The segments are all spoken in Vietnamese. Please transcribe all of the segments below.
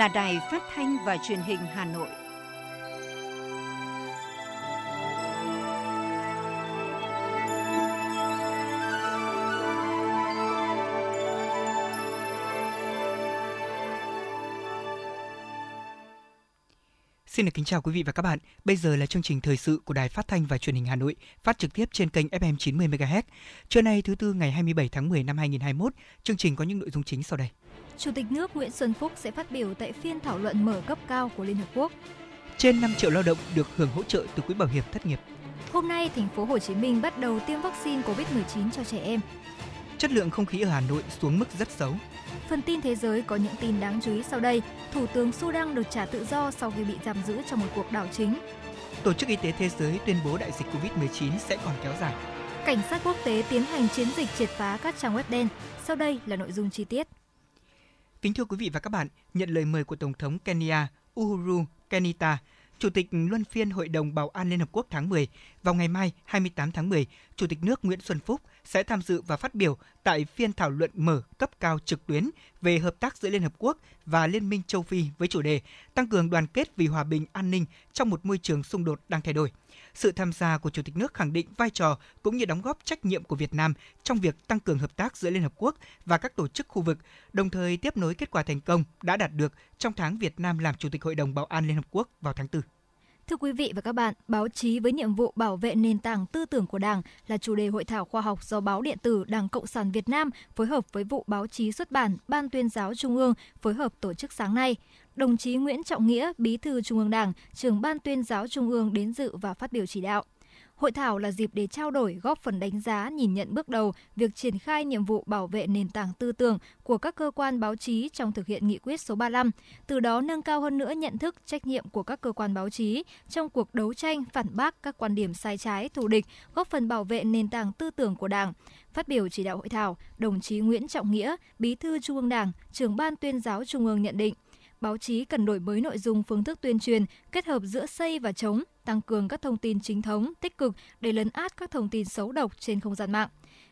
là Đài Phát thanh và Truyền hình Hà Nội. Xin được kính chào quý vị và các bạn. Bây giờ là chương trình thời sự của Đài Phát thanh và Truyền hình Hà Nội, phát trực tiếp trên kênh FM 90 MHz. Trưa nay thứ tư ngày 27 tháng 10 năm 2021, chương trình có những nội dung chính sau đây. Chủ tịch nước Nguyễn Xuân Phúc sẽ phát biểu tại phiên thảo luận mở cấp cao của Liên Hợp Quốc. Trên 5 triệu lao động được hưởng hỗ trợ từ quỹ bảo hiểm thất nghiệp. Hôm nay, thành phố Hồ Chí Minh bắt đầu tiêm vaccine COVID-19 cho trẻ em. Chất lượng không khí ở Hà Nội xuống mức rất xấu. Phần tin thế giới có những tin đáng chú ý sau đây. Thủ tướng Sudan được trả tự do sau khi bị giam giữ trong một cuộc đảo chính. Tổ chức Y tế Thế giới tuyên bố đại dịch COVID-19 sẽ còn kéo dài. Cảnh sát quốc tế tiến hành chiến dịch triệt phá các trang web đen. Sau đây là nội dung chi tiết. Kính thưa quý vị và các bạn, nhận lời mời của Tổng thống Kenya Uhuru Kenyatta, Chủ tịch Luân phiên Hội đồng Bảo an Liên Hợp Quốc tháng 10, vào ngày mai 28 tháng 10, Chủ tịch nước Nguyễn Xuân Phúc sẽ tham dự và phát biểu tại phiên thảo luận mở cấp cao trực tuyến về hợp tác giữa Liên Hợp Quốc và Liên minh châu Phi với chủ đề Tăng cường đoàn kết vì hòa bình an ninh trong một môi trường xung đột đang thay đổi. Sự tham gia của Chủ tịch nước khẳng định vai trò cũng như đóng góp trách nhiệm của Việt Nam trong việc tăng cường hợp tác giữa Liên Hợp Quốc và các tổ chức khu vực, đồng thời tiếp nối kết quả thành công đã đạt được trong tháng Việt Nam làm Chủ tịch Hội đồng Bảo an Liên Hợp Quốc vào tháng 4. Thưa quý vị và các bạn, báo chí với nhiệm vụ bảo vệ nền tảng tư tưởng của Đảng là chủ đề hội thảo khoa học do báo điện tử Đảng Cộng sản Việt Nam phối hợp với vụ báo chí xuất bản Ban tuyên giáo Trung ương phối hợp tổ chức sáng nay. Đồng chí Nguyễn Trọng Nghĩa, Bí thư Trung ương Đảng, trưởng Ban tuyên giáo Trung ương đến dự và phát biểu chỉ đạo. Hội thảo là dịp để trao đổi, góp phần đánh giá, nhìn nhận bước đầu việc triển khai nhiệm vụ bảo vệ nền tảng tư tưởng của các cơ quan báo chí trong thực hiện nghị quyết số 35, từ đó nâng cao hơn nữa nhận thức, trách nhiệm của các cơ quan báo chí trong cuộc đấu tranh phản bác các quan điểm sai trái, thù địch, góp phần bảo vệ nền tảng tư tưởng của Đảng. Phát biểu chỉ đạo hội thảo, đồng chí Nguyễn Trọng Nghĩa, Bí thư Trung ương Đảng, trưởng ban tuyên giáo Trung ương nhận định, báo chí cần đổi mới nội dung phương thức tuyên truyền, kết hợp giữa xây và chống, tăng cường các thông tin chính thống, tích cực để lấn át các thông tin xấu độc trên không gian mạng.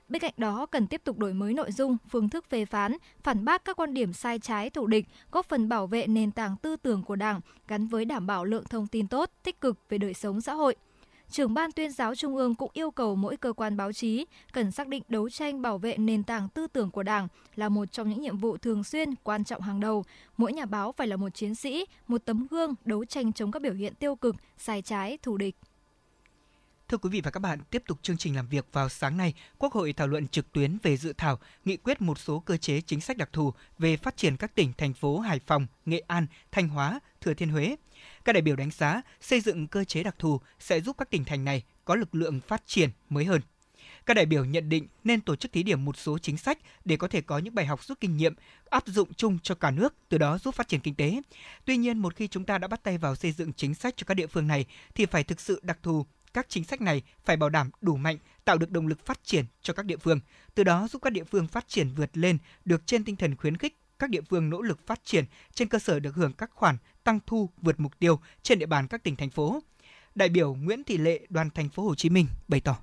Bên cạnh đó, cần tiếp tục đổi mới nội dung, phương thức phê phán, phản bác các quan điểm sai trái thù địch, góp phần bảo vệ nền tảng tư tưởng của Đảng gắn với đảm bảo lượng thông tin tốt, tích cực về đời sống xã hội – trưởng ban tuyên giáo Trung ương cũng yêu cầu mỗi cơ quan báo chí cần xác định đấu tranh bảo vệ nền tảng tư tưởng của Đảng là một trong những nhiệm vụ thường xuyên quan trọng hàng đầu. Mỗi nhà báo phải là một chiến sĩ, một tấm gương đấu tranh chống các biểu hiện tiêu cực, sai trái, thù địch. Thưa quý vị và các bạn, tiếp tục chương trình làm việc vào sáng nay, Quốc hội thảo luận trực tuyến về dự thảo nghị quyết một số cơ chế chính sách đặc thù về phát triển các tỉnh thành phố Hải Phòng, Nghệ An, Thanh Hóa, Thừa Thiên Huế. Các đại biểu đánh giá xây dựng cơ chế đặc thù sẽ giúp các tỉnh thành này có lực lượng phát triển mới hơn. Các đại biểu nhận định nên tổ chức thí điểm một số chính sách để có thể có những bài học rút kinh nghiệm áp dụng chung cho cả nước, từ đó giúp phát triển kinh tế. Tuy nhiên, một khi chúng ta đã bắt tay vào xây dựng chính sách cho các địa phương này thì phải thực sự đặc thù, các chính sách này phải bảo đảm đủ mạnh, tạo được động lực phát triển cho các địa phương, từ đó giúp các địa phương phát triển vượt lên được trên tinh thần khuyến khích các địa phương nỗ lực phát triển trên cơ sở được hưởng các khoản tăng thu vượt mục tiêu trên địa bàn các tỉnh thành phố. Đại biểu Nguyễn Thị Lệ, đoàn thành phố Hồ Chí Minh bày tỏ.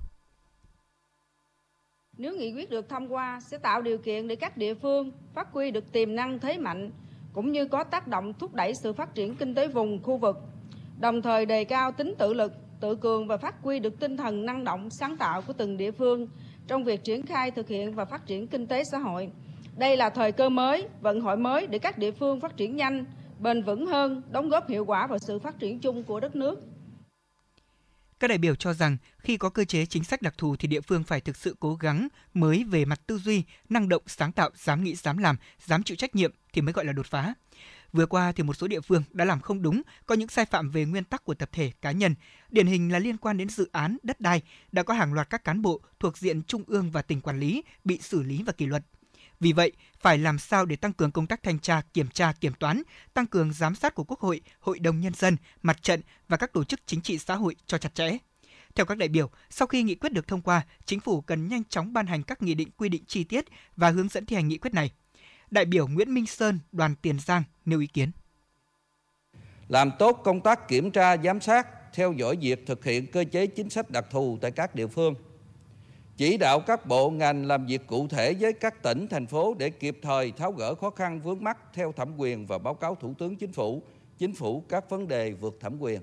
Nếu nghị quyết được thông qua sẽ tạo điều kiện để các địa phương phát huy được tiềm năng thế mạnh cũng như có tác động thúc đẩy sự phát triển kinh tế vùng khu vực, đồng thời đề cao tính tự lực, tự cường và phát huy được tinh thần năng động sáng tạo của từng địa phương trong việc triển khai thực hiện và phát triển kinh tế xã hội. Đây là thời cơ mới, vận hội mới để các địa phương phát triển nhanh, bền vững hơn, đóng góp hiệu quả vào sự phát triển chung của đất nước. Các đại biểu cho rằng khi có cơ chế chính sách đặc thù thì địa phương phải thực sự cố gắng mới về mặt tư duy, năng động, sáng tạo, dám nghĩ, dám làm, dám chịu trách nhiệm thì mới gọi là đột phá. Vừa qua thì một số địa phương đã làm không đúng, có những sai phạm về nguyên tắc của tập thể cá nhân. Điển hình là liên quan đến dự án đất đai, đã có hàng loạt các cán bộ thuộc diện trung ương và tỉnh quản lý bị xử lý và kỷ luật. Vì vậy, phải làm sao để tăng cường công tác thanh tra, kiểm tra, kiểm toán, tăng cường giám sát của Quốc hội, Hội đồng Nhân dân, Mặt trận và các tổ chức chính trị xã hội cho chặt chẽ. Theo các đại biểu, sau khi nghị quyết được thông qua, chính phủ cần nhanh chóng ban hành các nghị định quy định chi tiết và hướng dẫn thi hành nghị quyết này. Đại biểu Nguyễn Minh Sơn, đoàn Tiền Giang nêu ý kiến. Làm tốt công tác kiểm tra, giám sát, theo dõi việc thực hiện cơ chế chính sách đặc thù tại các địa phương chỉ đạo các bộ ngành làm việc cụ thể với các tỉnh, thành phố để kịp thời tháo gỡ khó khăn vướng mắt theo thẩm quyền và báo cáo Thủ tướng Chính phủ, Chính phủ các vấn đề vượt thẩm quyền.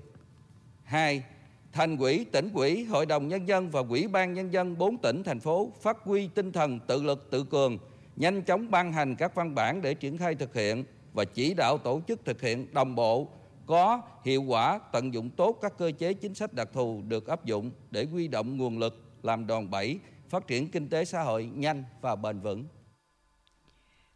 2. Thành quỹ, tỉnh quỹ, Hội đồng Nhân dân và Quỹ ban Nhân dân 4 tỉnh, thành phố phát huy tinh thần tự lực tự cường, nhanh chóng ban hành các văn bản để triển khai thực hiện và chỉ đạo tổ chức thực hiện đồng bộ, có hiệu quả tận dụng tốt các cơ chế chính sách đặc thù được áp dụng để huy động nguồn lực làm đòn bẩy phát triển kinh tế xã hội nhanh và bền vững.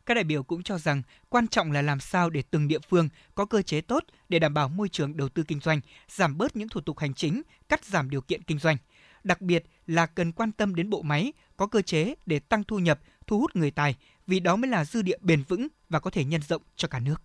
Các đại biểu cũng cho rằng quan trọng là làm sao để từng địa phương có cơ chế tốt để đảm bảo môi trường đầu tư kinh doanh, giảm bớt những thủ tục hành chính, cắt giảm điều kiện kinh doanh. Đặc biệt là cần quan tâm đến bộ máy, có cơ chế để tăng thu nhập, thu hút người tài, vì đó mới là dư địa bền vững và có thể nhân rộng cho cả nước.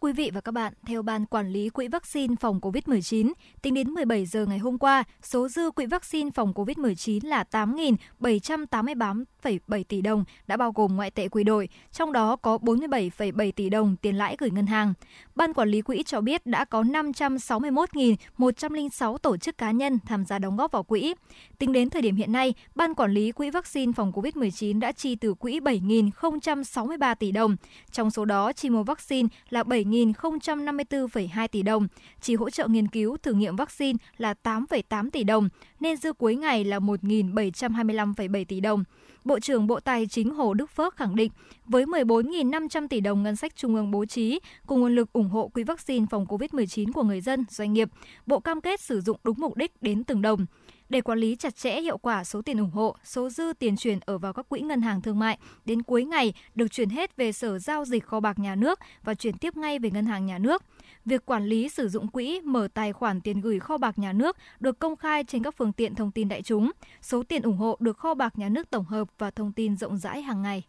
Quý vị và các bạn, theo Ban Quản lý Quỹ vaccine phòng COVID-19, tính đến 17 giờ ngày hôm qua, số dư quỹ vaccine phòng COVID-19 là 8.788,7 tỷ đồng, đã bao gồm ngoại tệ quy đổi, trong đó có 47,7 tỷ đồng tiền lãi gửi ngân hàng. Ban Quản lý Quỹ cho biết đã có 561.106 tổ chức cá nhân tham gia đóng góp vào quỹ. Tính đến thời điểm hiện nay, Ban Quản lý Quỹ vaccine phòng COVID-19 đã chi từ quỹ 7.063 tỷ đồng. Trong số đó, chi mua vaccine là 7 7.054,2 tỷ đồng, chỉ hỗ trợ nghiên cứu thử nghiệm vaccine là 8,8 tỷ đồng, nên dư cuối ngày là 1.725,7 tỷ đồng. Bộ trưởng Bộ Tài chính Hồ Đức Phước khẳng định, với 14.500 tỷ đồng ngân sách trung ương bố trí, cùng nguồn lực ủng hộ quỹ vaccine phòng COVID-19 của người dân, doanh nghiệp, Bộ cam kết sử dụng đúng mục đích đến từng đồng. Để quản lý chặt chẽ hiệu quả số tiền ủng hộ, số dư tiền chuyển ở vào các quỹ ngân hàng thương mại đến cuối ngày được chuyển hết về Sở Giao dịch Kho bạc Nhà nước và chuyển tiếp ngay về Ngân hàng Nhà nước. Việc quản lý sử dụng quỹ, mở tài khoản tiền gửi kho bạc nhà nước được công khai trên các phương tiện thông tin đại chúng. Số tiền ủng hộ được kho bạc nhà nước tổng hợp và thông tin rộng rãi hàng ngày.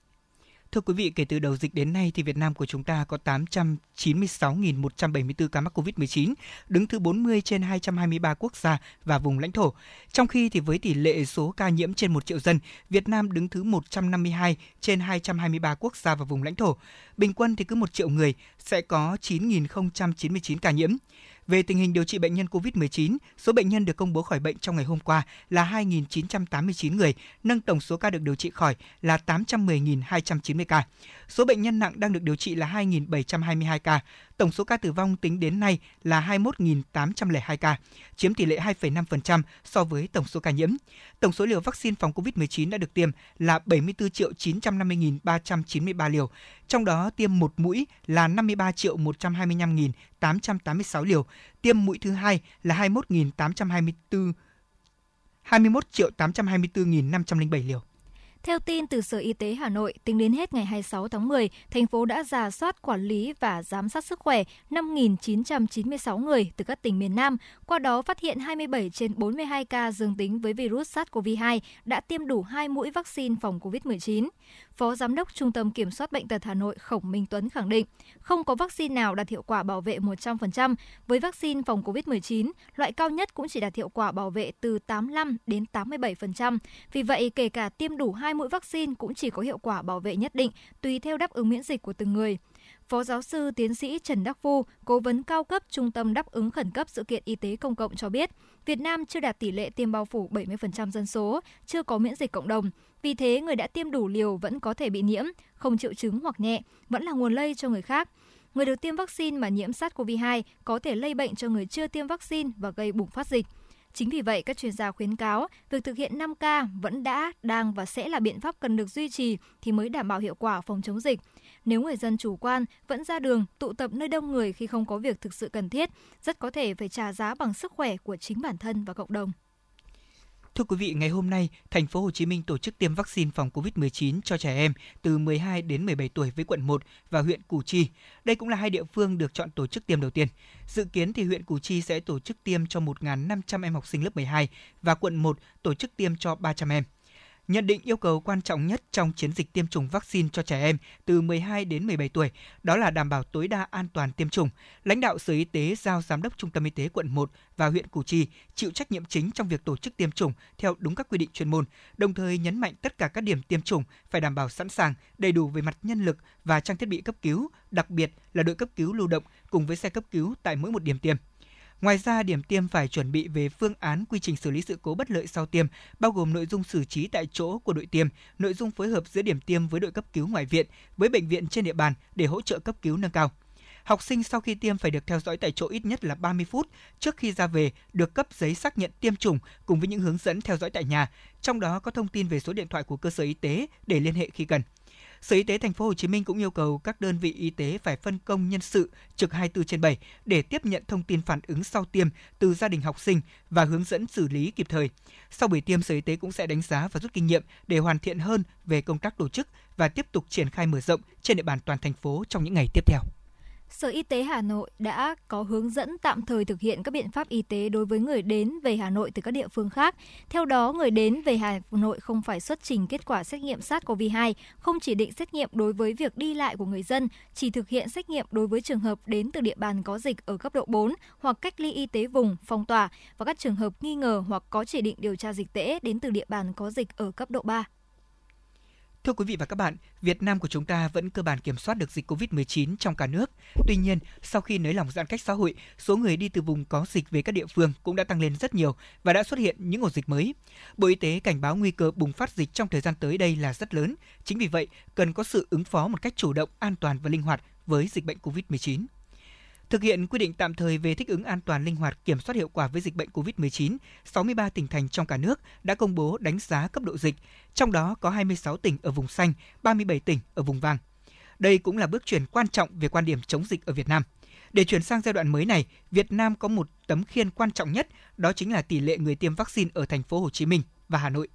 Thưa quý vị, kể từ đầu dịch đến nay thì Việt Nam của chúng ta có 896.174 ca mắc COVID-19, đứng thứ 40 trên 223 quốc gia và vùng lãnh thổ. Trong khi thì với tỷ lệ số ca nhiễm trên 1 triệu dân, Việt Nam đứng thứ 152 trên 223 quốc gia và vùng lãnh thổ. Bình quân thì cứ 1 triệu người sẽ có 9.099 ca nhiễm. Về tình hình điều trị bệnh nhân COVID-19, số bệnh nhân được công bố khỏi bệnh trong ngày hôm qua là 2.989 người, nâng tổng số ca được điều trị khỏi là 810.290 ca. Số bệnh nhân nặng đang được điều trị là 2.722 ca. Tổng số ca tử vong tính đến nay là 21.802 ca, chiếm tỷ lệ 2,5% so với tổng số ca nhiễm. Tổng số liều vaccine phòng COVID-19 đã được tiêm là 74 triệu 950.393 liều, trong đó tiêm một mũi là 53 triệu 125.886 liều, tiêm mũi thứ hai là 21.824 21 triệu 824.507 liều. Theo tin từ Sở Y tế Hà Nội, tính đến hết ngày 26 tháng 10, thành phố đã giả soát quản lý và giám sát sức khỏe 5.996 người từ các tỉnh miền Nam, qua đó phát hiện 27 trên 42 ca dương tính với virus SARS-CoV-2 đã tiêm đủ 2 mũi vaccine phòng COVID-19. Phó Giám đốc Trung tâm Kiểm soát Bệnh tật Hà Nội Khổng Minh Tuấn khẳng định, không có vaccine nào đạt hiệu quả bảo vệ 100%. Với vaccine phòng COVID-19, loại cao nhất cũng chỉ đạt hiệu quả bảo vệ từ 85 đến 87%. Vì vậy, kể cả tiêm đủ hai mũi vaccine cũng chỉ có hiệu quả bảo vệ nhất định, tùy theo đáp ứng miễn dịch của từng người. Phó giáo sư tiến sĩ Trần Đắc Phu, cố vấn cao cấp Trung tâm đáp ứng khẩn cấp sự kiện y tế công cộng cho biết, Việt Nam chưa đạt tỷ lệ tiêm bao phủ 70% dân số, chưa có miễn dịch cộng đồng. Vì thế, người đã tiêm đủ liều vẫn có thể bị nhiễm, không triệu chứng hoặc nhẹ, vẫn là nguồn lây cho người khác. Người được tiêm vaccine mà nhiễm SARS-CoV-2 có thể lây bệnh cho người chưa tiêm vaccine và gây bùng phát dịch. Chính vì vậy, các chuyên gia khuyến cáo việc thực hiện 5K vẫn đã, đang và sẽ là biện pháp cần được duy trì thì mới đảm bảo hiệu quả phòng chống dịch. Nếu người dân chủ quan vẫn ra đường, tụ tập nơi đông người khi không có việc thực sự cần thiết, rất có thể phải trả giá bằng sức khỏe của chính bản thân và cộng đồng. Thưa quý vị, ngày hôm nay, thành phố Hồ Chí Minh tổ chức tiêm vaccine phòng COVID-19 cho trẻ em từ 12 đến 17 tuổi với quận 1 và huyện Củ Chi. Đây cũng là hai địa phương được chọn tổ chức tiêm đầu tiên. Dự kiến thì huyện Củ Chi sẽ tổ chức tiêm cho 1.500 em học sinh lớp 12 và quận 1 tổ chức tiêm cho 300 em nhận định yêu cầu quan trọng nhất trong chiến dịch tiêm chủng vaccine cho trẻ em từ 12 đến 17 tuổi, đó là đảm bảo tối đa an toàn tiêm chủng. Lãnh đạo Sở Y tế giao Giám đốc Trung tâm Y tế quận 1 và huyện Củ Chi chịu trách nhiệm chính trong việc tổ chức tiêm chủng theo đúng các quy định chuyên môn, đồng thời nhấn mạnh tất cả các điểm tiêm chủng phải đảm bảo sẵn sàng, đầy đủ về mặt nhân lực và trang thiết bị cấp cứu, đặc biệt là đội cấp cứu lưu động cùng với xe cấp cứu tại mỗi một điểm tiêm. Ngoài ra, điểm tiêm phải chuẩn bị về phương án quy trình xử lý sự cố bất lợi sau tiêm, bao gồm nội dung xử trí tại chỗ của đội tiêm, nội dung phối hợp giữa điểm tiêm với đội cấp cứu ngoại viện, với bệnh viện trên địa bàn để hỗ trợ cấp cứu nâng cao. Học sinh sau khi tiêm phải được theo dõi tại chỗ ít nhất là 30 phút trước khi ra về, được cấp giấy xác nhận tiêm chủng cùng với những hướng dẫn theo dõi tại nhà, trong đó có thông tin về số điện thoại của cơ sở y tế để liên hệ khi cần. Sở Y tế thành phố Hồ Chí Minh cũng yêu cầu các đơn vị y tế phải phân công nhân sự trực 24 trên 7 để tiếp nhận thông tin phản ứng sau tiêm từ gia đình học sinh và hướng dẫn xử lý kịp thời. Sau buổi tiêm, Sở Y tế cũng sẽ đánh giá và rút kinh nghiệm để hoàn thiện hơn về công tác tổ chức và tiếp tục triển khai mở rộng trên địa bàn toàn thành phố trong những ngày tiếp theo. Sở Y tế Hà Nội đã có hướng dẫn tạm thời thực hiện các biện pháp y tế đối với người đến về Hà Nội từ các địa phương khác. Theo đó, người đến về Hà Nội không phải xuất trình kết quả xét nghiệm SARS-CoV-2, không chỉ định xét nghiệm đối với việc đi lại của người dân, chỉ thực hiện xét nghiệm đối với trường hợp đến từ địa bàn có dịch ở cấp độ 4 hoặc cách ly y tế vùng, phong tỏa và các trường hợp nghi ngờ hoặc có chỉ định điều tra dịch tễ đến từ địa bàn có dịch ở cấp độ 3. Thưa quý vị và các bạn, Việt Nam của chúng ta vẫn cơ bản kiểm soát được dịch COVID-19 trong cả nước. Tuy nhiên, sau khi nới lỏng giãn cách xã hội, số người đi từ vùng có dịch về các địa phương cũng đã tăng lên rất nhiều và đã xuất hiện những ổ dịch mới. Bộ Y tế cảnh báo nguy cơ bùng phát dịch trong thời gian tới đây là rất lớn. Chính vì vậy, cần có sự ứng phó một cách chủ động, an toàn và linh hoạt với dịch bệnh COVID-19. Thực hiện quy định tạm thời về thích ứng an toàn linh hoạt kiểm soát hiệu quả với dịch bệnh COVID-19, 63 tỉnh thành trong cả nước đã công bố đánh giá cấp độ dịch, trong đó có 26 tỉnh ở vùng xanh, 37 tỉnh ở vùng vàng. Đây cũng là bước chuyển quan trọng về quan điểm chống dịch ở Việt Nam. Để chuyển sang giai đoạn mới này, Việt Nam có một tấm khiên quan trọng nhất, đó chính là tỷ lệ người tiêm vaccine ở thành phố Hồ Chí Minh và Hà Nội.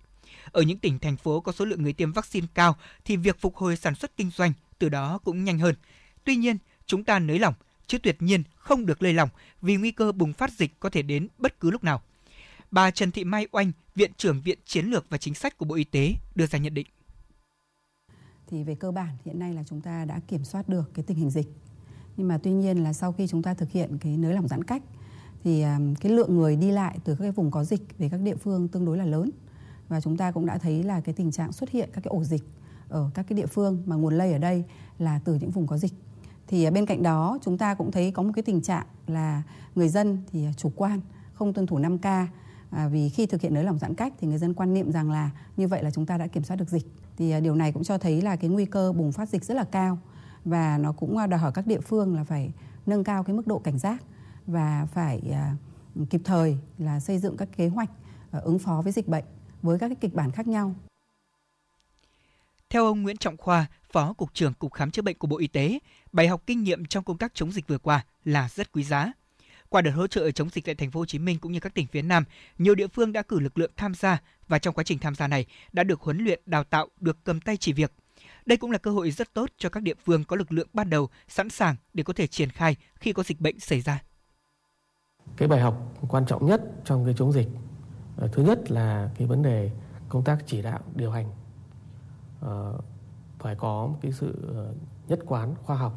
Ở những tỉnh thành phố có số lượng người tiêm vaccine cao thì việc phục hồi sản xuất kinh doanh từ đó cũng nhanh hơn. Tuy nhiên, chúng ta nới lỏng chứ tuyệt nhiên không được lơi lỏng vì nguy cơ bùng phát dịch có thể đến bất cứ lúc nào. Bà Trần Thị Mai Oanh, Viện trưởng Viện Chiến lược và Chính sách của Bộ Y tế đưa ra nhận định. Thì về cơ bản hiện nay là chúng ta đã kiểm soát được cái tình hình dịch. Nhưng mà tuy nhiên là sau khi chúng ta thực hiện cái nới lỏng giãn cách thì à, cái lượng người đi lại từ các cái vùng có dịch về các địa phương tương đối là lớn và chúng ta cũng đã thấy là cái tình trạng xuất hiện các cái ổ dịch ở các cái địa phương mà nguồn lây ở đây là từ những vùng có dịch thì à, bên cạnh đó chúng ta cũng thấy có một cái tình trạng là người dân thì à, chủ quan không tuân thủ 5K à, vì khi thực hiện nới lỏng giãn cách thì người dân quan niệm rằng là như vậy là chúng ta đã kiểm soát được dịch. Thì à, điều này cũng cho thấy là cái nguy cơ bùng phát dịch rất là cao và nó cũng à, đòi hỏi các địa phương là phải nâng cao cái mức độ cảnh giác và phải à, kịp thời là xây dựng các kế hoạch à, ứng phó với dịch bệnh với các cái kịch bản khác nhau theo ông Nguyễn Trọng Khoa, Phó Cục trưởng Cục Khám chữa bệnh của Bộ Y tế, bài học kinh nghiệm trong công tác chống dịch vừa qua là rất quý giá. Qua đợt hỗ trợ chống dịch tại thành phố Hồ Chí Minh cũng như các tỉnh phía Nam, nhiều địa phương đã cử lực lượng tham gia và trong quá trình tham gia này đã được huấn luyện, đào tạo, được cầm tay chỉ việc. Đây cũng là cơ hội rất tốt cho các địa phương có lực lượng ban đầu sẵn sàng để có thể triển khai khi có dịch bệnh xảy ra. Cái bài học quan trọng nhất trong cái chống dịch ờ, thứ nhất là cái vấn đề công tác chỉ đạo điều hành uh, phải có một cái sự ờ, nhất quán khoa học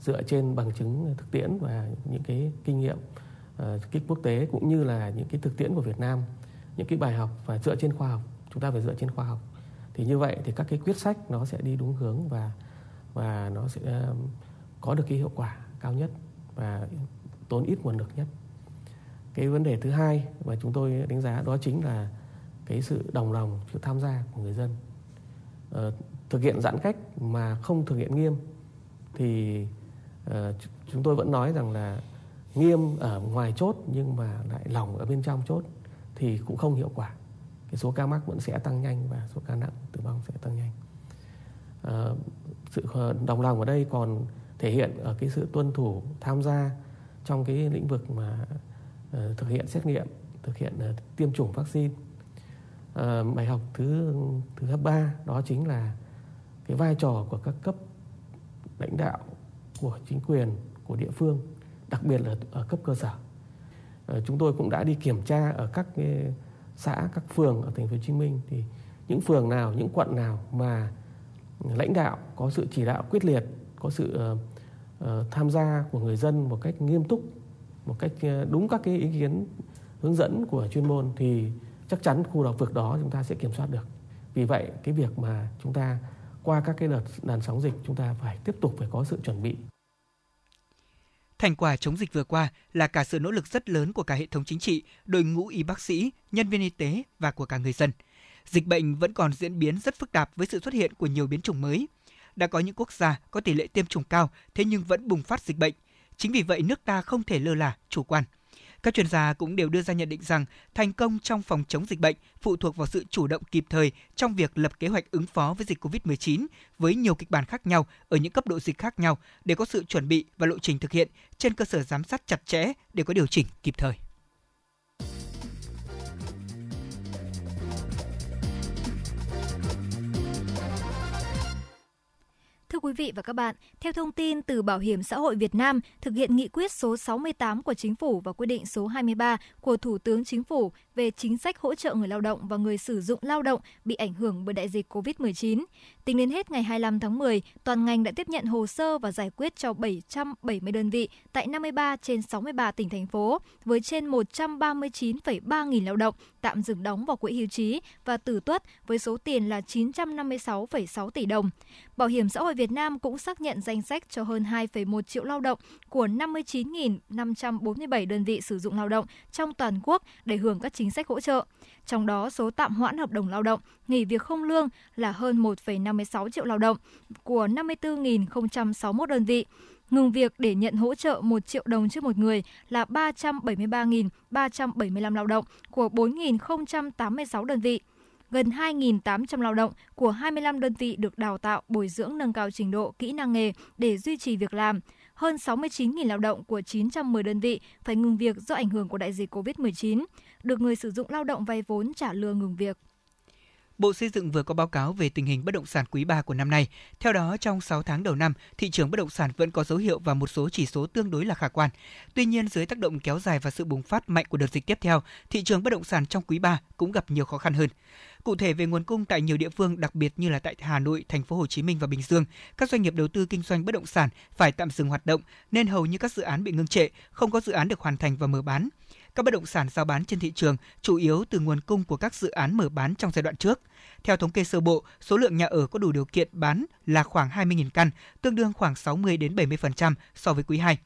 dựa trên bằng chứng thực tiễn và những cái kinh nghiệm uh, kích quốc tế cũng như là những cái thực tiễn của Việt Nam những cái bài học và dựa trên khoa học. Chúng ta phải dựa trên khoa học. Thì như vậy thì các cái quyết sách nó sẽ đi đúng hướng và và nó sẽ uh, có được cái hiệu quả cao nhất và tốn ít nguồn lực nhất. Cái vấn đề thứ hai mà chúng tôi đánh giá đó chính là cái sự đồng lòng sự tham gia của người dân. Ờ, thực hiện giãn cách mà không thực hiện nghiêm thì ờ, chúng tôi vẫn nói rằng là nghiêm ở ngoài chốt nhưng mà lại lỏng ở bên trong chốt thì cũng không hiệu quả. Cái số ca mắc vẫn sẽ tăng nhanh và số ca nặng tử vong sẽ tăng nhanh. Ờ, sự đồng lòng ở đây còn thể hiện ở cái sự tuân thủ tham gia trong cái lĩnh vực mà uh, thực hiện xét nghiệm thực hiện uh, tiêm chủng vaccine. Ờ, bài học thứ thứ ba đó chính là cái vai trò của các cấp lãnh đạo của chính quyền của địa phương đặc biệt là ở cấp cơ sở. Ờ, chúng tôi cũng đã đi kiểm tra ở các xã các phường ở thành phố Hồ Chí Minh. Thì những phường nào, những quận nào mà lãnh đạo có sự chỉ đạo quyết liệt, có sự uh, tham gia của người dân một cách nghiêm túc, một cách uh, đúng các cái ý kiến hướng dẫn của chuyên môn thì chắc chắn khu vực đó chúng ta sẽ kiểm soát được. Vì vậy cái việc mà chúng ta qua các cái đợt làn sóng dịch chúng ta phải tiếp tục phải có sự chuẩn bị. Thành quả chống dịch vừa qua là cả sự nỗ lực rất lớn của cả hệ thống chính trị, đội ngũ y bác sĩ, nhân viên y tế và của cả người dân. Dịch bệnh vẫn còn diễn biến rất phức tạp với sự xuất hiện của nhiều biến chủng mới. Đã có những quốc gia có tỷ lệ tiêm chủng cao, thế nhưng vẫn bùng phát dịch bệnh. Chính vì vậy nước ta không thể lơ là, chủ quan. Các chuyên gia cũng đều đưa ra nhận định rằng thành công trong phòng chống dịch bệnh phụ thuộc vào sự chủ động kịp thời trong việc lập kế hoạch ứng phó với dịch COVID-19 với nhiều kịch bản khác nhau ở những cấp độ dịch khác nhau để có sự chuẩn bị và lộ trình thực hiện trên cơ sở giám sát chặt chẽ để có điều chỉnh kịp thời. Thưa quý vị và các bạn, theo thông tin từ Bảo hiểm xã hội Việt Nam, thực hiện nghị quyết số 68 của Chính phủ và quyết định số 23 của Thủ tướng Chính phủ về chính sách hỗ trợ người lao động và người sử dụng lao động bị ảnh hưởng bởi đại dịch COVID-19. Tính đến hết ngày 25 tháng 10, toàn ngành đã tiếp nhận hồ sơ và giải quyết cho 770 đơn vị tại 53 trên 63 tỉnh thành phố với trên 139,3 nghìn lao động tạm dừng đóng vào quỹ hưu trí và tử tuất với số tiền là 956,6 tỷ đồng. Bảo hiểm xã hội Việt Nam cũng xác nhận danh sách cho hơn 2,1 triệu lao động của 59.547 đơn vị sử dụng lao động trong toàn quốc để hưởng các chính sách hỗ trợ. Trong đó, số tạm hoãn hợp đồng lao động, nghỉ việc không lương là hơn 1,56 triệu lao động của 54.061 đơn vị ngừng việc để nhận hỗ trợ 1 triệu đồng trước một người là 373.375 lao động của 4.086 đơn vị gần 2.800 lao động của 25 đơn vị được đào tạo bồi dưỡng nâng cao trình độ kỹ năng nghề để duy trì việc làm. Hơn 69.000 lao động của 910 đơn vị phải ngừng việc do ảnh hưởng của đại dịch COVID-19, được người sử dụng lao động vay vốn trả lương ngừng việc. Bộ Xây dựng vừa có báo cáo về tình hình bất động sản quý 3 của năm nay. Theo đó, trong 6 tháng đầu năm, thị trường bất động sản vẫn có dấu hiệu và một số chỉ số tương đối là khả quan. Tuy nhiên, dưới tác động kéo dài và sự bùng phát mạnh của đợt dịch tiếp theo, thị trường bất động sản trong quý 3 cũng gặp nhiều khó khăn hơn. Cụ thể về nguồn cung tại nhiều địa phương, đặc biệt như là tại Hà Nội, Thành phố Hồ Chí Minh và Bình Dương, các doanh nghiệp đầu tư kinh doanh bất động sản phải tạm dừng hoạt động nên hầu như các dự án bị ngưng trệ, không có dự án được hoàn thành và mở bán. Các bất động sản giao bán trên thị trường chủ yếu từ nguồn cung của các dự án mở bán trong giai đoạn trước. Theo thống kê sơ bộ, số lượng nhà ở có đủ điều kiện bán là khoảng 20.000 căn, tương đương khoảng 60 đến 70% so với quý 2.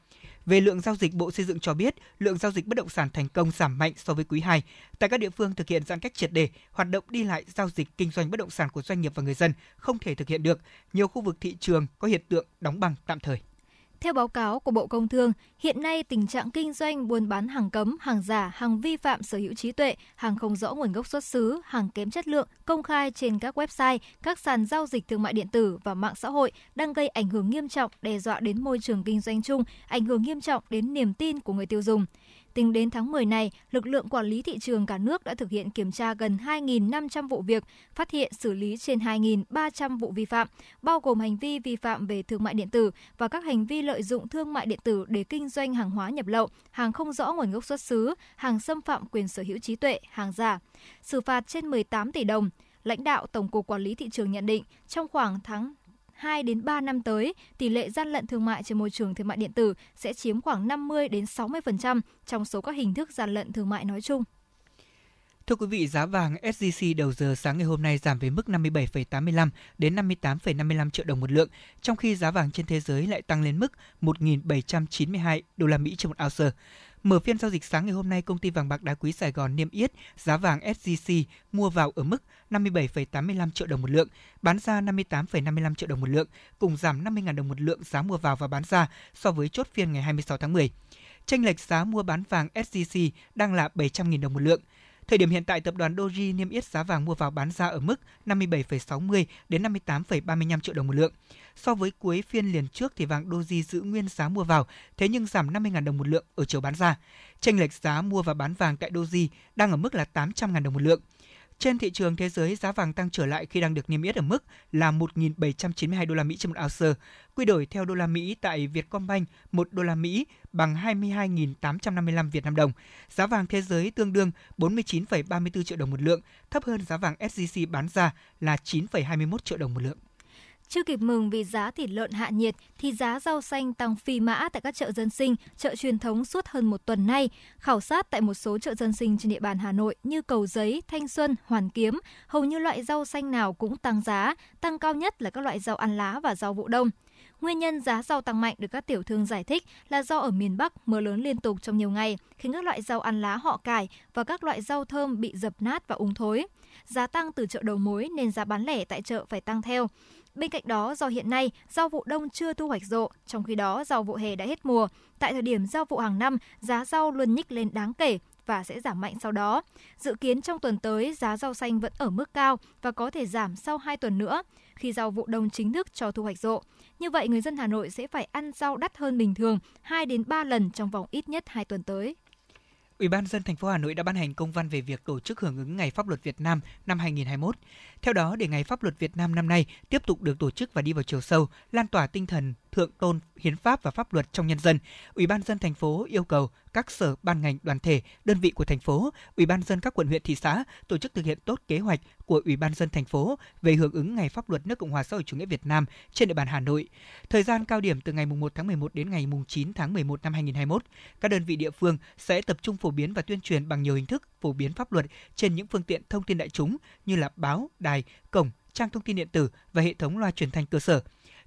Về lượng giao dịch, Bộ Xây dựng cho biết lượng giao dịch bất động sản thành công giảm mạnh so với quý 2. Tại các địa phương thực hiện giãn cách triệt đề, hoạt động đi lại giao dịch kinh doanh bất động sản của doanh nghiệp và người dân không thể thực hiện được. Nhiều khu vực thị trường có hiện tượng đóng băng tạm thời. Theo báo cáo của Bộ Công Thương, hiện nay tình trạng kinh doanh buôn bán hàng cấm, hàng giả, hàng vi phạm sở hữu trí tuệ, hàng không rõ nguồn gốc xuất xứ, hàng kém chất lượng công khai trên các website, các sàn giao dịch thương mại điện tử và mạng xã hội đang gây ảnh hưởng nghiêm trọng, đe dọa đến môi trường kinh doanh chung, ảnh hưởng nghiêm trọng đến niềm tin của người tiêu dùng. Tính đến tháng 10 này, lực lượng quản lý thị trường cả nước đã thực hiện kiểm tra gần 2.500 vụ việc, phát hiện xử lý trên 2.300 vụ vi phạm, bao gồm hành vi vi phạm về thương mại điện tử và các hành vi lợi dụng thương mại điện tử để kinh doanh hàng hóa nhập lậu, hàng không rõ nguồn gốc xuất xứ, hàng xâm phạm quyền sở hữu trí tuệ, hàng giả. Xử phạt trên 18 tỷ đồng. Lãnh đạo Tổng cục Quản lý thị trường nhận định trong khoảng tháng 2 đến 3 năm tới, tỷ lệ gian lận thương mại trên môi trường thương mại điện tử sẽ chiếm khoảng 50 đến 60% trong số các hình thức gian lận thương mại nói chung. Thưa quý vị, giá vàng SJC đầu giờ sáng ngày hôm nay giảm về mức 57,85 đến 58,55 triệu đồng một lượng, trong khi giá vàng trên thế giới lại tăng lên mức 1.792 đô la Mỹ trên một ounce. Mở phiên giao dịch sáng ngày hôm nay, công ty vàng bạc đá quý Sài Gòn niêm yết giá vàng SJC mua vào ở mức 57,85 triệu đồng một lượng, bán ra 58,55 triệu đồng một lượng, cùng giảm 50.000 đồng một lượng giá mua vào và bán ra so với chốt phiên ngày 26 tháng 10. chênh lệch giá mua bán vàng SJC đang là 700.000 đồng một lượng. Thời điểm hiện tại, tập đoàn Doji niêm yết giá vàng mua vào bán ra ở mức 57,60 đến 58,35 triệu đồng một lượng. So với cuối phiên liền trước thì vàng Doji giữ nguyên giá mua vào, thế nhưng giảm 50.000 đồng một lượng ở chiều bán ra. Chênh lệch giá mua và bán vàng tại Doji đang ở mức là 800.000 đồng một lượng. Trên thị trường thế giới, giá vàng tăng trở lại khi đang được niêm yết ở mức là 1.792 đô la Mỹ trên một ounce. Quy đổi theo đô la Mỹ tại Vietcombank, 1 đô la Mỹ bằng 22.855 Việt Nam đồng. Giá vàng thế giới tương đương 49,34 triệu đồng một lượng, thấp hơn giá vàng SJC bán ra là 9,21 triệu đồng một lượng. Chưa kịp mừng vì giá thịt lợn hạ nhiệt thì giá rau xanh tăng phi mã tại các chợ dân sinh, chợ truyền thống suốt hơn một tuần nay. Khảo sát tại một số chợ dân sinh trên địa bàn Hà Nội như Cầu Giấy, Thanh Xuân, Hoàn Kiếm, hầu như loại rau xanh nào cũng tăng giá, tăng cao nhất là các loại rau ăn lá và rau vụ đông. Nguyên nhân giá rau tăng mạnh được các tiểu thương giải thích là do ở miền Bắc mưa lớn liên tục trong nhiều ngày, khiến các loại rau ăn lá họ cải và các loại rau thơm bị dập nát và úng thối. Giá tăng từ chợ đầu mối nên giá bán lẻ tại chợ phải tăng theo. Bên cạnh đó, do hiện nay rau vụ đông chưa thu hoạch rộ, trong khi đó rau vụ hè đã hết mùa, tại thời điểm rau vụ hàng năm, giá rau luôn nhích lên đáng kể và sẽ giảm mạnh sau đó. Dự kiến trong tuần tới, giá rau xanh vẫn ở mức cao và có thể giảm sau 2 tuần nữa khi rau vụ đông chính thức cho thu hoạch rộ. Như vậy, người dân Hà Nội sẽ phải ăn rau đắt hơn bình thường 2 đến 3 lần trong vòng ít nhất 2 tuần tới. Ủy ban dân thành phố Hà Nội đã ban hành công văn về việc tổ chức hưởng ứng Ngày Pháp luật Việt Nam năm 2021. Theo đó, để Ngày Pháp luật Việt Nam năm nay tiếp tục được tổ chức và đi vào chiều sâu, lan tỏa tinh thần thượng tôn hiến pháp và pháp luật trong nhân dân, Ủy ban dân thành phố yêu cầu các sở ban ngành đoàn thể, đơn vị của thành phố, Ủy ban dân các quận huyện thị xã tổ chức thực hiện tốt kế hoạch của Ủy ban dân thành phố về hưởng ứng Ngày Pháp luật nước Cộng hòa xã hội chủ nghĩa Việt Nam trên địa bàn Hà Nội. Thời gian cao điểm từ ngày 1 tháng 11 đến ngày 9 tháng 11 năm 2021, các đơn vị địa phương sẽ tập trung phổ biến và tuyên truyền bằng nhiều hình thức phổ biến pháp luật trên những phương tiện thông tin đại chúng như là báo, đài, cổng, trang thông tin điện tử và hệ thống loa truyền thanh cơ sở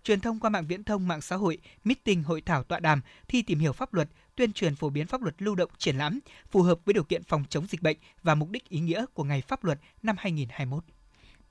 truyền thông qua mạng viễn thông, mạng xã hội, meeting, hội thảo, tọa đàm, thi tìm hiểu pháp luật, tuyên truyền phổ biến pháp luật lưu động triển lãm phù hợp với điều kiện phòng chống dịch bệnh và mục đích ý nghĩa của Ngày Pháp luật năm 2021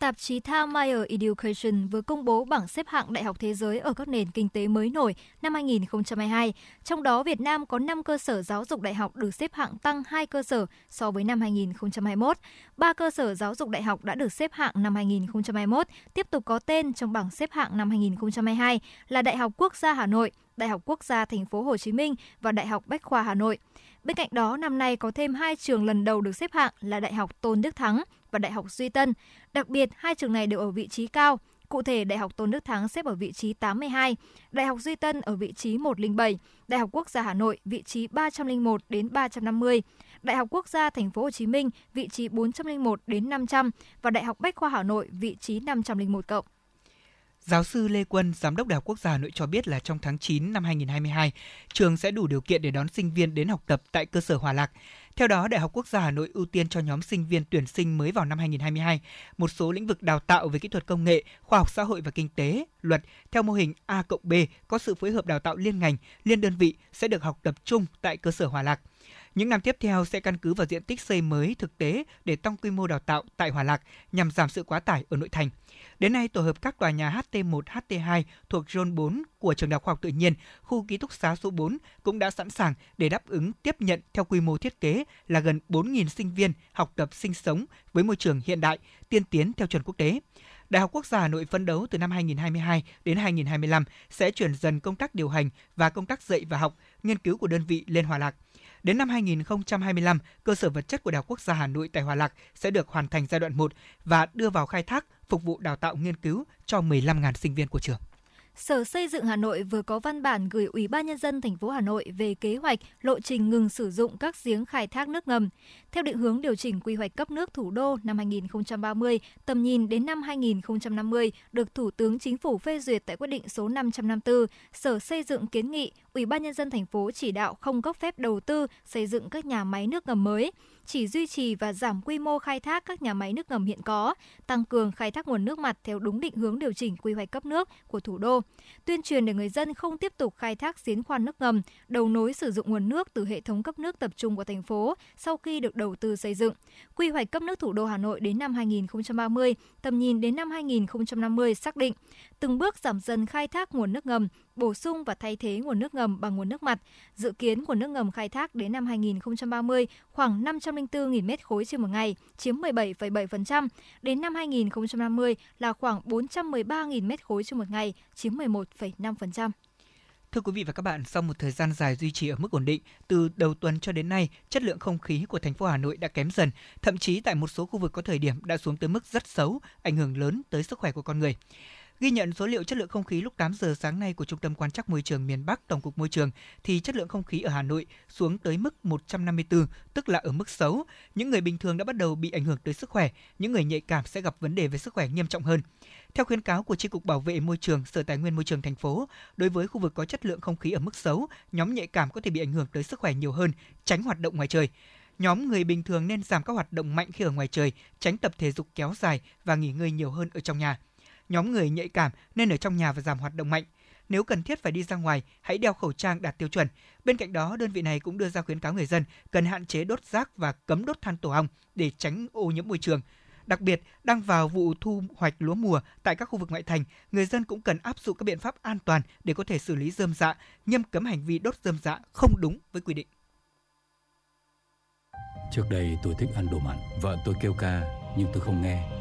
tạp chí Time Meyer Education vừa công bố bảng xếp hạng đại học thế giới ở các nền kinh tế mới nổi năm 2022. Trong đó, Việt Nam có 5 cơ sở giáo dục đại học được xếp hạng tăng 2 cơ sở so với năm 2021. 3 cơ sở giáo dục đại học đã được xếp hạng năm 2021, tiếp tục có tên trong bảng xếp hạng năm 2022 là Đại học Quốc gia Hà Nội, Đại học Quốc gia Thành phố Hồ Chí Minh và Đại học Bách khoa Hà Nội. Bên cạnh đó, năm nay có thêm hai trường lần đầu được xếp hạng là Đại học Tôn Đức Thắng và Đại học Duy Tân. Đặc biệt, hai trường này đều ở vị trí cao. Cụ thể, Đại học Tôn Đức Thắng xếp ở vị trí 82, Đại học Duy Tân ở vị trí 107, Đại học Quốc gia Hà Nội vị trí 301 đến 350, Đại học Quốc gia Thành phố Hồ Chí Minh vị trí 401 đến 500 và Đại học Bách khoa Hà Nội vị trí 501 cộng. Giáo sư Lê Quân, Giám đốc Đại học Quốc gia Hà Nội cho biết là trong tháng 9 năm 2022, trường sẽ đủ điều kiện để đón sinh viên đến học tập tại cơ sở Hòa Lạc. Theo đó, Đại học Quốc gia Hà Nội ưu tiên cho nhóm sinh viên tuyển sinh mới vào năm 2022 một số lĩnh vực đào tạo về kỹ thuật công nghệ, khoa học xã hội và kinh tế, luật theo mô hình A cộng B có sự phối hợp đào tạo liên ngành, liên đơn vị sẽ được học tập trung tại cơ sở Hòa Lạc. Những năm tiếp theo sẽ căn cứ vào diện tích xây mới thực tế để tăng quy mô đào tạo tại Hòa Lạc nhằm giảm sự quá tải ở nội thành. Đến nay, tổ hợp các tòa nhà HT1, HT2 thuộc Zone 4 của Trường Đại học Khoa học Tự nhiên, khu ký túc xá số 4 cũng đã sẵn sàng để đáp ứng tiếp nhận theo quy mô thiết kế là gần 4.000 sinh viên học tập sinh sống với môi trường hiện đại, tiên tiến theo chuẩn quốc tế. Đại học Quốc gia Hà Nội phấn đấu từ năm 2022 đến 2025 sẽ chuyển dần công tác điều hành và công tác dạy và học, nghiên cứu của đơn vị lên Hòa Lạc. Đến năm 2025, cơ sở vật chất của Đại học Quốc gia Hà Nội tại Hòa Lạc sẽ được hoàn thành giai đoạn 1 và đưa vào khai thác phục vụ đào tạo nghiên cứu cho 15.000 sinh viên của trường. Sở Xây dựng Hà Nội vừa có văn bản gửi Ủy ban nhân dân thành phố Hà Nội về kế hoạch lộ trình ngừng sử dụng các giếng khai thác nước ngầm. Theo định hướng điều chỉnh quy hoạch cấp nước thủ đô năm 2030, tầm nhìn đến năm 2050 được Thủ tướng Chính phủ phê duyệt tại quyết định số 554, Sở Xây dựng kiến nghị Ủy ban nhân dân thành phố chỉ đạo không cấp phép đầu tư xây dựng các nhà máy nước ngầm mới chỉ duy trì và giảm quy mô khai thác các nhà máy nước ngầm hiện có, tăng cường khai thác nguồn nước mặt theo đúng định hướng điều chỉnh quy hoạch cấp nước của thủ đô, tuyên truyền để người dân không tiếp tục khai thác giếng khoan nước ngầm, đầu nối sử dụng nguồn nước từ hệ thống cấp nước tập trung của thành phố sau khi được đầu tư xây dựng. Quy hoạch cấp nước thủ đô Hà Nội đến năm 2030, tầm nhìn đến năm 2050 xác định từng bước giảm dần khai thác nguồn nước ngầm, bổ sung và thay thế nguồn nước ngầm bằng nguồn nước mặt. Dự kiến nguồn nước ngầm khai thác đến năm 2030 khoảng 504.000 mét khối trên một ngày, chiếm 17,7%. Đến năm 2050 là khoảng 413.000 mét khối trên một ngày, chiếm 11,5%. Thưa quý vị và các bạn, sau một thời gian dài duy trì ở mức ổn định, từ đầu tuần cho đến nay, chất lượng không khí của thành phố Hà Nội đã kém dần, thậm chí tại một số khu vực có thời điểm đã xuống tới mức rất xấu, ảnh hưởng lớn tới sức khỏe của con người. Ghi nhận số liệu chất lượng không khí lúc 8 giờ sáng nay của Trung tâm Quan trắc Môi trường miền Bắc Tổng cục Môi trường thì chất lượng không khí ở Hà Nội xuống tới mức 154, tức là ở mức xấu. Những người bình thường đã bắt đầu bị ảnh hưởng tới sức khỏe, những người nhạy cảm sẽ gặp vấn đề về sức khỏe nghiêm trọng hơn. Theo khuyến cáo của Chi cục Bảo vệ môi trường, Sở Tài nguyên Môi trường thành phố, đối với khu vực có chất lượng không khí ở mức xấu, nhóm nhạy cảm có thể bị ảnh hưởng tới sức khỏe nhiều hơn, tránh hoạt động ngoài trời. Nhóm người bình thường nên giảm các hoạt động mạnh khi ở ngoài trời, tránh tập thể dục kéo dài và nghỉ ngơi nhiều hơn ở trong nhà. Nhóm người nhạy cảm nên ở trong nhà và giảm hoạt động mạnh. Nếu cần thiết phải đi ra ngoài, hãy đeo khẩu trang đạt tiêu chuẩn. Bên cạnh đó, đơn vị này cũng đưa ra khuyến cáo người dân cần hạn chế đốt rác và cấm đốt than tổ ong để tránh ô nhiễm môi trường. Đặc biệt, đang vào vụ thu hoạch lúa mùa tại các khu vực ngoại thành, người dân cũng cần áp dụng các biện pháp an toàn để có thể xử lý dơm dạ, nghiêm cấm hành vi đốt dơm dạ không đúng với quy định. Trước đây tôi thích ăn đồ mặn, vợ tôi kêu ca nhưng tôi không nghe.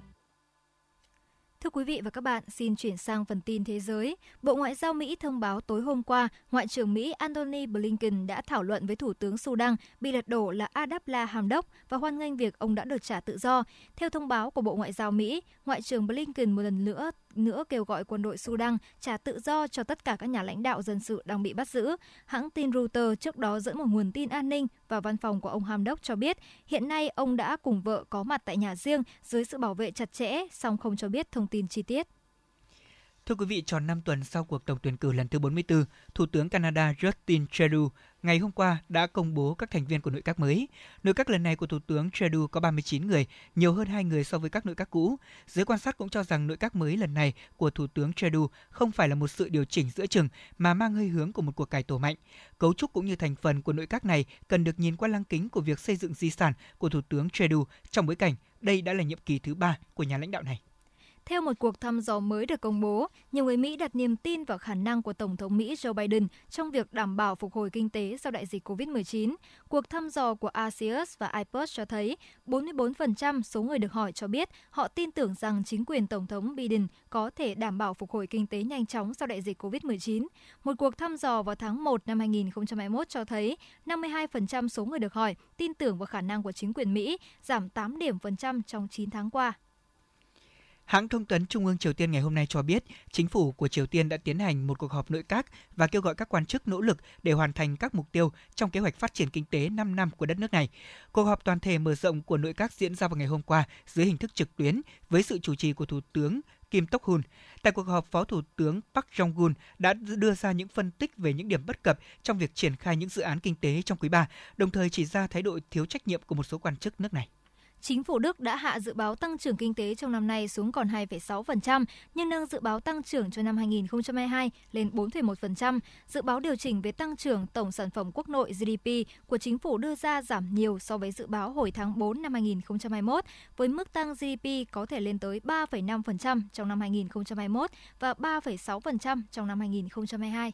Thưa quý vị và các bạn, xin chuyển sang phần tin thế giới. Bộ Ngoại giao Mỹ thông báo tối hôm qua, Ngoại trưởng Mỹ Antony Blinken đã thảo luận với Thủ tướng Sudan bị lật đổ là Adabla Hamdok và hoan nghênh việc ông đã được trả tự do. Theo thông báo của Bộ Ngoại giao Mỹ, Ngoại trưởng Blinken một lần nữa nữa kêu gọi quân đội Sudan trả tự do cho tất cả các nhà lãnh đạo dân sự đang bị bắt giữ. Hãng tin Reuters trước đó dẫn một nguồn tin an ninh và văn phòng của ông Hamdok cho biết hiện nay ông đã cùng vợ có mặt tại nhà riêng dưới sự bảo vệ chặt chẽ, song không cho biết thông tin chi tiết. Thưa quý vị, tròn 5 tuần sau cuộc tổng tuyển cử lần thứ 44, Thủ tướng Canada Justin Trudeau ngày hôm qua đã công bố các thành viên của nội các mới. Nội các lần này của Thủ tướng Trudeau có 39 người, nhiều hơn 2 người so với các nội các cũ. Giới quan sát cũng cho rằng nội các mới lần này của Thủ tướng Trudeau không phải là một sự điều chỉnh giữa chừng mà mang hơi hướng của một cuộc cải tổ mạnh. Cấu trúc cũng như thành phần của nội các này cần được nhìn qua lăng kính của việc xây dựng di sản của Thủ tướng Trudeau trong bối cảnh đây đã là nhiệm kỳ thứ ba của nhà lãnh đạo này. Theo một cuộc thăm dò mới được công bố, nhiều người Mỹ đặt niềm tin vào khả năng của Tổng thống Mỹ Joe Biden trong việc đảm bảo phục hồi kinh tế sau đại dịch COVID-19. Cuộc thăm dò của Axios và Ipsos cho thấy 44% số người được hỏi cho biết họ tin tưởng rằng chính quyền Tổng thống Biden có thể đảm bảo phục hồi kinh tế nhanh chóng sau đại dịch COVID-19. Một cuộc thăm dò vào tháng 1 năm 2021 cho thấy 52% số người được hỏi tin tưởng vào khả năng của chính quyền Mỹ, giảm 8 điểm phần trăm trong 9 tháng qua. Hãng thông tấn Trung ương Triều Tiên ngày hôm nay cho biết, chính phủ của Triều Tiên đã tiến hành một cuộc họp nội các và kêu gọi các quan chức nỗ lực để hoàn thành các mục tiêu trong kế hoạch phát triển kinh tế 5 năm của đất nước này. Cuộc họp toàn thể mở rộng của nội các diễn ra vào ngày hôm qua dưới hình thức trực tuyến với sự chủ trì của Thủ tướng Kim Tok Hun. Tại cuộc họp, Phó Thủ tướng Park Jong-gun đã đưa ra những phân tích về những điểm bất cập trong việc triển khai những dự án kinh tế trong quý 3, đồng thời chỉ ra thái độ thiếu trách nhiệm của một số quan chức nước này. Chính phủ Đức đã hạ dự báo tăng trưởng kinh tế trong năm nay xuống còn 2,6%, nhưng nâng dự báo tăng trưởng cho năm 2022 lên 4,1%. Dự báo điều chỉnh về tăng trưởng tổng sản phẩm quốc nội GDP của chính phủ đưa ra giảm nhiều so với dự báo hồi tháng 4 năm 2021, với mức tăng GDP có thể lên tới 3,5% trong năm 2021 và 3,6% trong năm 2022.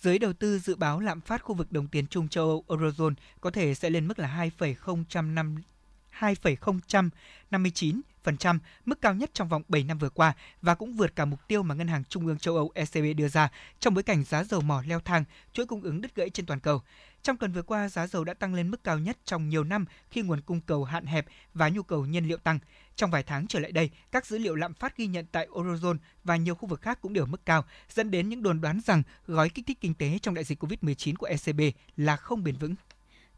Giới đầu tư dự báo lạm phát khu vực đồng tiền chung châu Âu Eurozone có thể sẽ lên mức là 2,05 2,059%, mức cao nhất trong vòng 7 năm vừa qua và cũng vượt cả mục tiêu mà Ngân hàng Trung ương châu Âu ECB đưa ra trong bối cảnh giá dầu mỏ leo thang, chuỗi cung ứng đứt gãy trên toàn cầu. Trong tuần vừa qua, giá dầu đã tăng lên mức cao nhất trong nhiều năm khi nguồn cung cầu hạn hẹp và nhu cầu nhiên liệu tăng. Trong vài tháng trở lại đây, các dữ liệu lạm phát ghi nhận tại Eurozone và nhiều khu vực khác cũng đều mức cao, dẫn đến những đồn đoán rằng gói kích thích kinh tế trong đại dịch COVID-19 của ECB là không bền vững.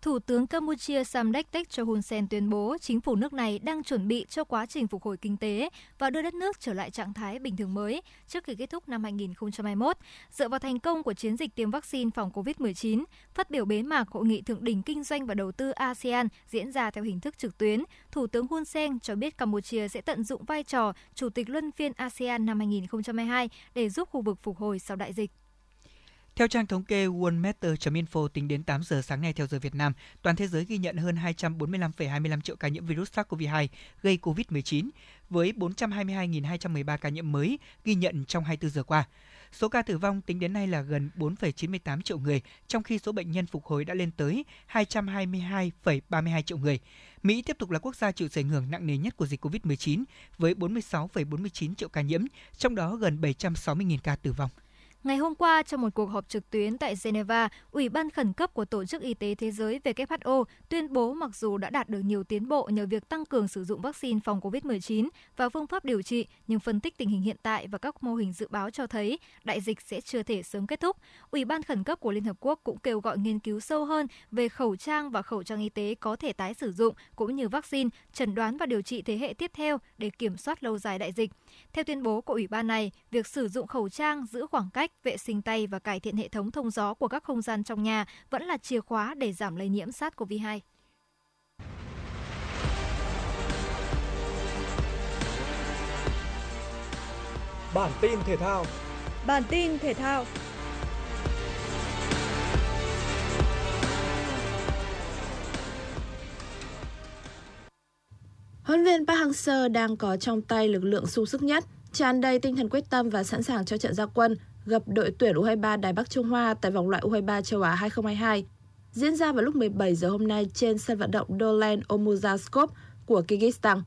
Thủ tướng Campuchia Samdech Techo Hun Sen tuyên bố chính phủ nước này đang chuẩn bị cho quá trình phục hồi kinh tế và đưa đất nước trở lại trạng thái bình thường mới trước khi kết thúc năm 2021. Dựa vào thành công của chiến dịch tiêm vaccine phòng COVID-19, phát biểu bế mạc hội nghị thượng đỉnh kinh doanh và đầu tư ASEAN diễn ra theo hình thức trực tuyến, Thủ tướng Hun Sen cho biết Campuchia sẽ tận dụng vai trò chủ tịch luân phiên ASEAN năm 2022 để giúp khu vực phục hồi sau đại dịch. Theo trang thống kê worldmeter.info tính đến 8 giờ sáng nay theo giờ Việt Nam, toàn thế giới ghi nhận hơn 245,25 triệu ca nhiễm virus SARS-CoV-2 gây COVID-19 với 422.213 ca nhiễm mới ghi nhận trong 24 giờ qua. Số ca tử vong tính đến nay là gần 4,98 triệu người, trong khi số bệnh nhân phục hồi đã lên tới 222,32 triệu người. Mỹ tiếp tục là quốc gia chịu sự ảnh hưởng nặng nề nhất của dịch COVID-19 với 46,49 triệu ca nhiễm, trong đó gần 760.000 ca tử vong. Ngày hôm qua, trong một cuộc họp trực tuyến tại Geneva, Ủy ban khẩn cấp của Tổ chức Y tế Thế giới WHO tuyên bố mặc dù đã đạt được nhiều tiến bộ nhờ việc tăng cường sử dụng vaccine phòng COVID-19 và phương pháp điều trị, nhưng phân tích tình hình hiện tại và các mô hình dự báo cho thấy đại dịch sẽ chưa thể sớm kết thúc. Ủy ban khẩn cấp của Liên Hợp Quốc cũng kêu gọi nghiên cứu sâu hơn về khẩu trang và khẩu trang y tế có thể tái sử dụng, cũng như vaccine, chẩn đoán và điều trị thế hệ tiếp theo để kiểm soát lâu dài đại dịch. Theo tuyên bố của Ủy ban này, việc sử dụng khẩu trang, giữ khoảng cách, vệ sinh tay và cải thiện hệ thống thông gió của các không gian trong nhà vẫn là chìa khóa để giảm lây nhiễm SARS-CoV-2. Bản tin thể thao. Bản tin thể thao. Huấn viên Park Hang-seo đang có trong tay lực lượng sung sức nhất, tràn đầy tinh thần quyết tâm và sẵn sàng cho trận gia quân gặp đội tuyển U23 Đài Bắc Trung Hoa tại vòng loại U23 châu Á 2022 diễn ra vào lúc 17 giờ hôm nay trên sân vận động Dolan Omuzaskop của Kyrgyzstan.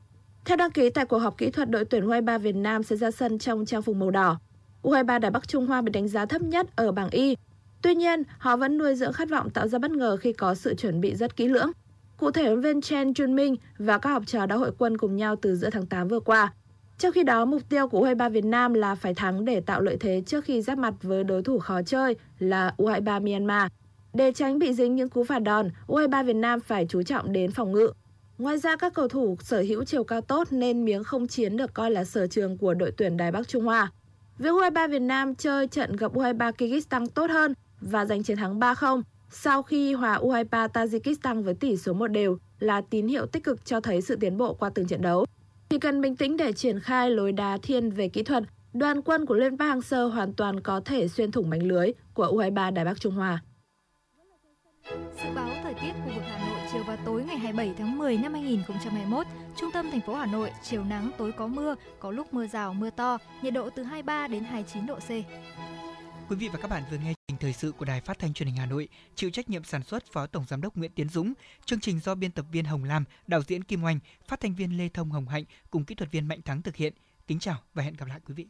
Theo đăng ký tại cuộc họp kỹ thuật, đội tuyển U23 Việt Nam sẽ ra sân trong trang phục màu đỏ. U23 Đài Bắc Trung Hoa bị đánh giá thấp nhất ở bảng Y. Tuy nhiên, họ vẫn nuôi dưỡng khát vọng tạo ra bất ngờ khi có sự chuẩn bị rất kỹ lưỡng. Cụ thể, huấn viên Chen Junming và các học trò đã hội quân cùng nhau từ giữa tháng 8 vừa qua. Trong khi đó, mục tiêu của U23 Việt Nam là phải thắng để tạo lợi thế trước khi giáp mặt với đối thủ khó chơi là U23 Myanmar. Để tránh bị dính những cú phạt đòn, U23 Việt Nam phải chú trọng đến phòng ngự. Ngoài ra, các cầu thủ sở hữu chiều cao tốt nên miếng không chiến được coi là sở trường của đội tuyển Đài Bắc Trung Hoa. Việc U23 Việt Nam chơi trận gặp U23 Kyrgyzstan tốt hơn và giành chiến thắng 3-0 sau khi hòa U23 Tajikistan với tỷ số một đều là tín hiệu tích cực cho thấy sự tiến bộ qua từng trận đấu. Chỉ cần bình tĩnh để triển khai lối đá thiên về kỹ thuật, đoàn quân của Liên bang Hang-seo hoàn toàn có thể xuyên thủng mảnh lưới của U23 Đài Bắc Trung Hoa. Dự báo thời tiết khu vực Hà Nội chiều và tối ngày 27 tháng 10 năm 2021, trung tâm thành phố Hà Nội chiều nắng tối có mưa, có lúc mưa rào mưa to, nhiệt độ từ 23 đến 29 độ C. Quý vị và các bạn vừa nghe trình thời sự của Đài Phát thanh Truyền hình Hà Nội, chịu trách nhiệm sản xuất Phó Tổng giám đốc Nguyễn Tiến Dũng, chương trình do biên tập viên Hồng Lam, đạo diễn Kim Oanh, phát thanh viên Lê Thông Hồng Hạnh cùng kỹ thuật viên Mạnh Thắng thực hiện. Kính chào và hẹn gặp lại quý vị.